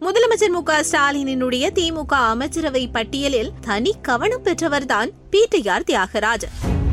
முதலமைச்சர் மு க. ஸ்டாலினுடைய திமுக அமைச்சரவை பட்டியலில் தனி கவனம் பெற்றவர்தான் பிடிஆர் தியாகராஜன்.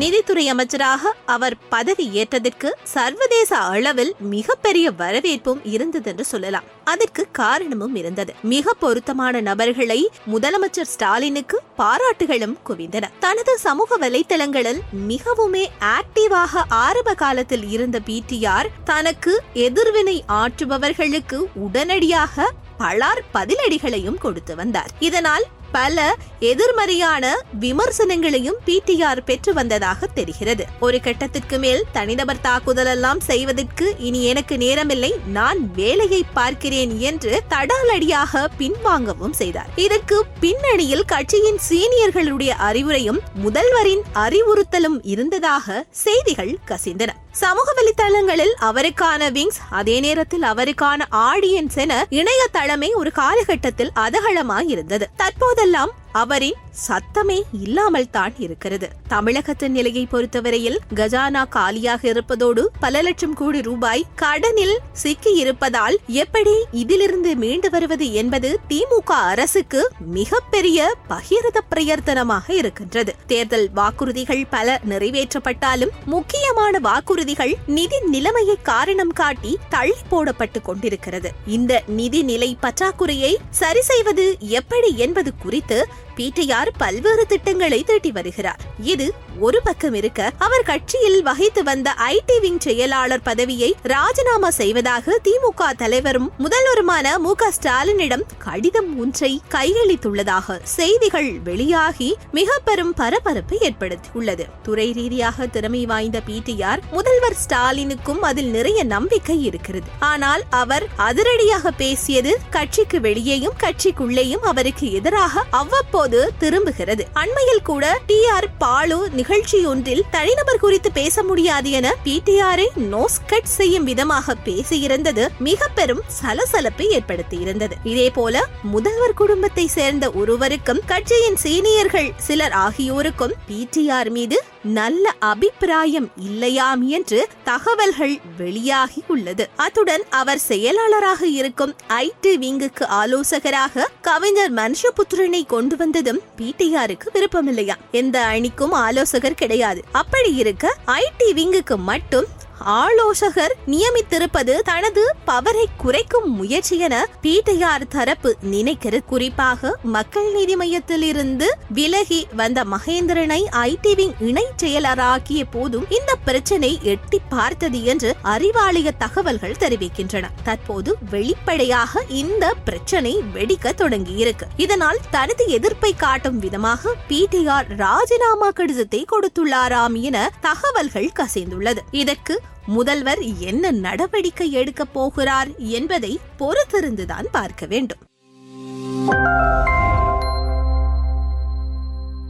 நிதித்துறை அமைச்சராக அவர் பதவி ஏற்றதற்கு சர்வதேச அளவில் மிகப்பெரிய வரவேற்பும் இருந்தது என்று சொல்லலாம். அதற்கு காரணமும் இருந்தது. மிக பொருத்தமான நபர்களை முதலமைச்சர் ஸ்டாலினுக்கு பாராட்டுகளும் குவிந்தன. தனது சமூக வலைத்தளங்களில் மிகவுமே ஆக்டிவாக ஆரம்ப காலத்தில் இருந்த பிடிஆர் தனக்கு எதிர்வினை ஆற்றுபவர்களுக்கு உடனடியாக பலார் பதிலடிகளையும் கொடுத்து வந்தார். இதனால் பல எதிர்மறையான விமர்சனங்களையும் பிடிஆர் பெற்று வந்ததாக தெரிகிறது. ஒரு கட்டத்திற்கு மேல் தனிநபர் தாக்குதல் எல்லாம் செய்வதற்கு இனி எனக்கு நேரமில்லை நான் வேலையை பார்க்கிறேன் என்று தடாலடியாக பின்வாங்கவும் செய்தார். இதற்கு பின்னணியில் கட்சியின் சீனியர்களுடைய அறிவுரையும் முதல்வரின் அறிவுறுத்தலும் இருந்ததாக செய்திகள் கசிந்தன. சமூக வலைதளங்களில் அவருக்கான விங்ஸ் அதே நேரத்தில் அவருக்கான ஆடியன்ஸ் என இணையதளமே ஒரு காலகட்டத்தில் அதகலமாய் இருந்தது இப்போதெல்லாம் அவரின் சத்தமே இல்லாமல் தான் இருக்கிறது. தமிழகத்தின் நிலையை பொறுத்தவரையில் கஜானா காலியாக இருப்பதோடு பல லட்சம் கோடி ரூபாய் கடனில் சிக்கி இருப்பதால் எப்படி இதிலிருந்து மீண்டு வருவது என்பது திமுக அரசுக்கு மிகப்பெரிய பகிரத பிரயர்த்தனமாக இருக்கின்றது. தேர்தல் வாக்குறுதிகள் பல நிறைவேற்றப்பட்டாலும் முக்கியமான வாக்குறுதிகள் நிதி நிலைமையை காரணம் காட்டி தள்ளி போடப்பட்டு கொண்டிருக்கிறது. இந்த நிதி நிலை பற்றாக்குறையை சரி செய்வது எப்படி என்பது குறித்து பிடிஆர் பல்வேறு திட்டங்களை தீட்டி வருகிறார். இது ஒரு பக்கம் இருக்க அவர் கட்சியில் வகித்து வந்த ஐடி விங் செயலாளர் பதவியை ராஜினாமா செய்வதாக திமுக தலைவரும் முதல்வருமான மு க ஸ்டாலினிடம் கடிதம் ஒன்றை கையளித்துள்ளதாக செய்திகள் வெளியாகி மிக பெரும் பரபரப்பு ஏற்படுத்தியுள்ளது. துறை ரீதியாக திறமை வாய்ந்த பிடிஆர் முதல்வர் ஸ்டாலினுக்கும் அதில் நிறைய நம்பிக்கை இருக்கிறது. ஆனால் அவர் அதிரடியாக பேசியது கட்சிக்கு வெளியேயும் கட்சிக்குள்ளேயும் அவருக்கு எதிராக அவ்வப்போது திரும்புகிறது. அண்மையில் கூட டி ஆர் பாலு நிகழ்ச்சி ஒன்றில் தனிநபர் குறித்து பேச முடியாது என பிடிஆரை நோஸ் கட் செய்யும் விதமாக பேசியிருந்தது மிக பெரும் சலசலப்பை ஏற்படுத்தியிருந்தது. இதே போல முதல்வர் குடும்பத்தை சேர்ந்த ஒருவருக்கும் கட்சியின் சீனியர்கள் சிலர் ஆகியோருக்கும் பிடிஆர் மீது நல்ல அபிப்பிராயம் இல்லையாம் என்று தகவல்கள் வெளியாகி உள்ளது. அத்துடன் அவர் செயலாளராக இருக்கும் ஐடி விங்குக்கு ஆலோசகராக கவிஞர் மனுஷபுத்திரனை கொண்டு வந்த வந்ததும் பிடிஆருக்கு விருப்பமில்லையா? எந்த அணிக்கும் ஆலோசகர் கிடையாது. அப்படி இருக்க ஐடி விங்குக்கு மட்டும் ஆலோசகர் நியமித்திருப்பது தனது பவரை குறைக்கும் முயற்சி என பிடிஆர் தரப்பு நினைக்கிறது. குறிப்பாக மக்கள் நீதி மையத்தில் இருந்து விலகி வந்த மகேந்திரனை ஐடிவிங் இணை செயலராக்கிய போதும் இந்த பிரச்சனை எட்டி பார்த்தது என்று அறிவாலய தகவல்கள் தெரிவிக்கின்றன. தற்போது வெளிப்படையாக இந்த பிரச்சனை வெடிக்க தொடங்கியிருக்கு. இதனால் தனது எதிர்ப்பை காட்டும் விதமாக பிடிஆர் ராஜினாமா கடிதத்தை கொடுத்துள்ளாராம் என தகவல்கள் கசிந்துள்ளது. இதற்கு முதல்வர் என்ன நடவடிக்கை எடுக்கப் போகிறார் என்பதை பொறுத்திருந்துதான் பார்க்க வேண்டும்.